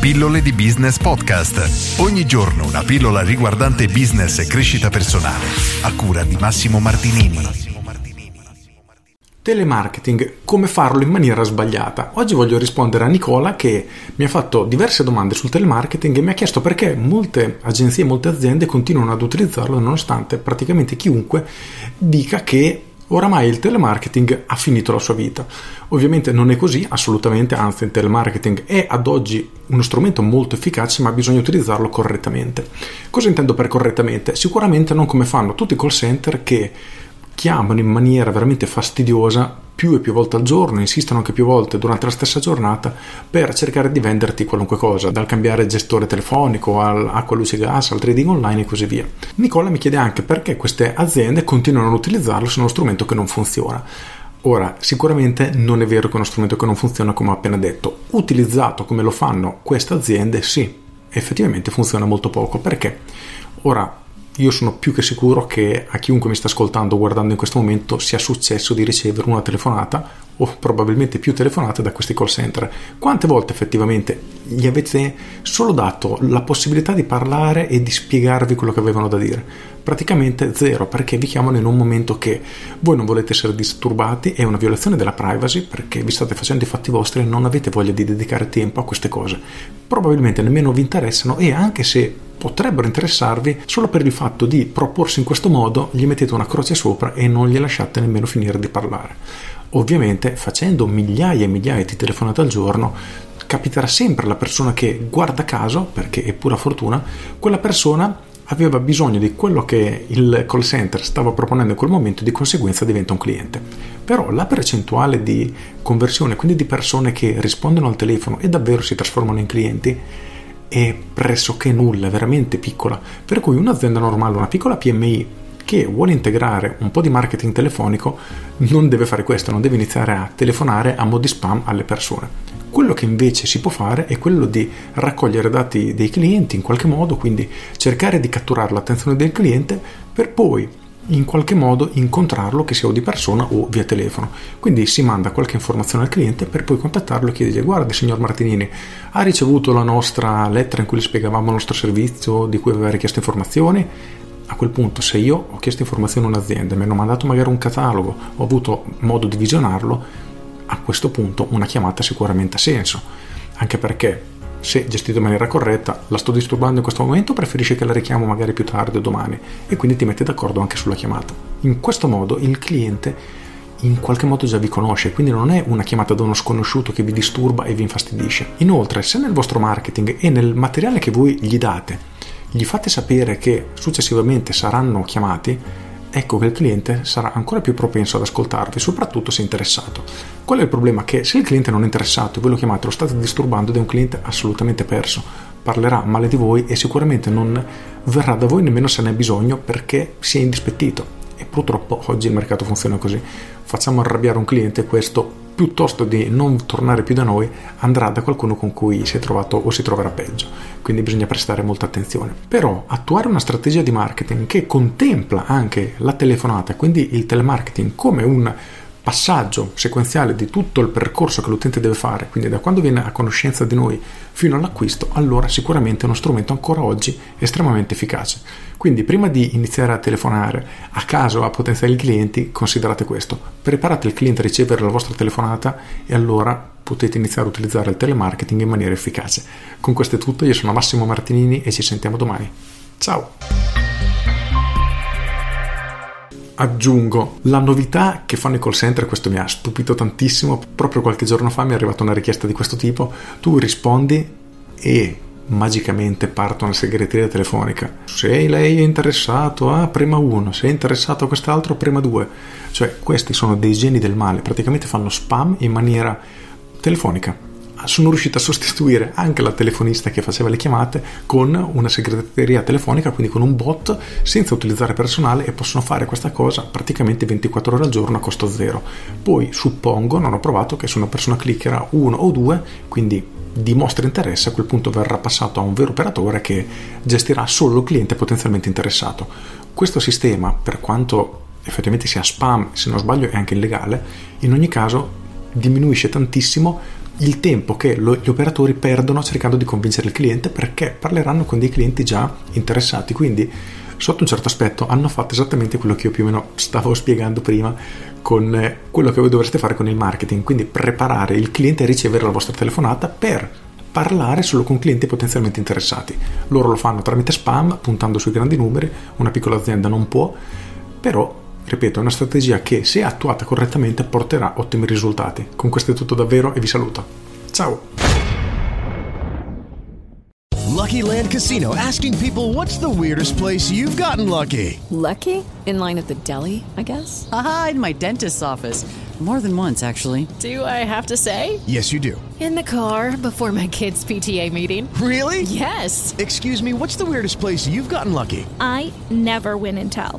Pillole di Business Podcast. Ogni giorno una pillola riguardante business e crescita personale. A cura di Massimo Martinini. Telemarketing, come farlo in maniera sbagliata. Oggi voglio rispondere a Nicola che mi ha fatto diverse domande sul telemarketing e mi ha chiesto perché molte agenzie, molte aziende continuano ad utilizzarlo nonostante praticamente chiunque dica che oramai il telemarketing ha finito la sua vita. Ovviamente non è così, assolutamente, anzi il telemarketing è ad oggi uno strumento molto efficace, ma bisogna utilizzarlo correttamente. Cosa intendo per correttamente? Sicuramente non come fanno tutti i call center che chiamano in maniera veramente fastidiosa più e più volte al giorno, insistono anche più volte durante la stessa giornata per cercare di venderti qualunque cosa, dal cambiare gestore telefonico all'acqua, luce gas, al trading online e così via. Nicola mi chiede anche perché queste aziende continuano ad utilizzarlo se è uno strumento che non funziona. Ora, sicuramente non è vero che è uno strumento che non funziona come ho appena detto. Utilizzato come lo fanno queste aziende, sì, effettivamente funziona molto poco. Perché? Ora, io sono più che sicuro che a chiunque mi sta ascoltando o guardando in questo momento sia successo di ricevere una telefonata o probabilmente più telefonate da questi call center. Quante volte effettivamente gli avete solo dato la possibilità di parlare e di spiegarvi quello che avevano da dire? Praticamente zero, perché vi chiamano in un momento che voi non volete essere disturbati, è una violazione della privacy perché vi state facendo i fatti vostri e non avete voglia di dedicare tempo a queste cose. Probabilmente nemmeno vi interessano e anche se potrebbero interessarvi solo per il fatto di proporsi in questo modo gli mettete una croce sopra e non gli lasciate nemmeno finire di parlare. Ovviamente facendo migliaia e migliaia di telefonate al giorno capiterà sempre la persona che guarda caso, perché è pura fortuna, quella persona aveva bisogno di quello che il call center stava proponendo in quel momento e di conseguenza diventa un cliente. Però la percentuale di conversione, quindi di persone che rispondono al telefono e davvero si trasformano in clienti, è pressoché nulla, è veramente piccola. Per cui un'azienda normale, una piccola PMI che vuole integrare un po' di marketing telefonico non deve fare questo, non deve iniziare a telefonare a mo' di spam alle persone. Quello che invece si può fare è quello di raccogliere dati dei clienti in qualche modo, quindi cercare di catturare l'attenzione del cliente per poi in qualche modo incontrarlo, che sia o di persona o via telefono. Quindi si manda qualche informazione al cliente per poi contattarlo e chiedergli: Guarda, signor Martinini, ha ricevuto la nostra lettera in cui le spiegavamo il nostro servizio di cui aveva richiesto informazioni? A quel punto, se io ho chiesto informazioni a un'azienda, mi hanno mandato magari un catalogo, ho avuto modo di visionarlo, a questo punto una chiamata sicuramente ha senso. Anche perché se gestito in maniera corretta, la sto disturbando in questo momento, preferisci che la richiamo magari più tardi o domani e quindi ti metti d'accordo anche sulla chiamata. In questo modo il cliente in qualche modo già vi conosce, quindi non è una chiamata da uno sconosciuto che vi disturba e vi infastidisce. Inoltre, se nel vostro marketing e nel materiale che voi gli date gli fate sapere che successivamente saranno chiamati, ecco che il cliente sarà ancora più propenso ad ascoltarvi, soprattutto se interessato. Qual è il problema? Che se il cliente non è interessato e voi lo chiamate, lo state disturbando ed è un cliente assolutamente perso. Parlerà male di voi e sicuramente non verrà da voi nemmeno se ne ha bisogno perché si è indispettito. E purtroppo oggi il mercato funziona così. Facciamo arrabbiare un cliente e questo piuttosto di non tornare più da noi, andrà da qualcuno con cui si è trovato o si troverà peggio. Quindi bisogna prestare molta attenzione. Però attuare una strategia di marketing che contempla anche la telefonata, quindi il telemarketing come un passaggio sequenziale di tutto il percorso che l'utente deve fare, quindi da quando viene a conoscenza di noi fino all'acquisto, allora sicuramente è uno strumento ancora oggi estremamente efficace. Quindi prima di iniziare a telefonare a caso a potenziali clienti, considerate questo, preparate il cliente a ricevere la vostra telefonata e allora potete iniziare a utilizzare il telemarketing in maniera efficace. Con questo è tutto, io sono Massimo Martinini e ci sentiamo domani. Ciao! Aggiungo la novità che fanno i call center, questo mi ha stupito tantissimo, proprio qualche giorno fa mi è arrivata una richiesta di questo tipo, tu rispondi e magicamente parte una segreteria telefonica. Se lei è interessato a prema 1, se è interessato a quest'altro prema 2. Cioè questi sono dei geni del male, praticamente fanno spam in maniera telefonica sono riuscito a sostituire anche la telefonista che faceva le chiamate con una segreteria telefonica, quindi con un bot senza utilizzare personale e possono fare questa cosa praticamente 24 ore al giorno a costo zero. Poi suppongo, non ho provato, che se una persona cliccherà uno o due, quindi dimostra interesse, a quel punto verrà passato a un vero operatore che gestirà solo il cliente potenzialmente interessato. Questo sistema, per quanto effettivamente sia spam, se non sbaglio è anche illegale, in ogni caso diminuisce tantissimo il tempo che lo, gli operatori perdono cercando di convincere il cliente perché parleranno con dei clienti già interessati. Quindi, sotto un certo aspetto, hanno fatto esattamente quello che io più o meno stavo spiegando prima con eh, quello che voi dovreste fare con il marketing. Quindi, preparare il cliente a ricevere la vostra telefonata per parlare solo con clienti potenzialmente interessati. Loro lo fanno tramite spam, puntando sui grandi numeri, una piccola azienda non può, però ripeto, è una strategia che se attuata correttamente porterà ottimi risultati. Con questo è tutto davvero e vi saluto. Ciao! Lucky Land Casino asking people what's the weirdest place you've gotten lucky? Lucky? In line at the deli, I guess? Aha, in my dentist's office. More than once, actually. Do I have to say? Yes, you do. In the car before my kids' PTA meeting. Really? Yes. Excuse me, what's the weirdest place you've gotten lucky? I never win and tell.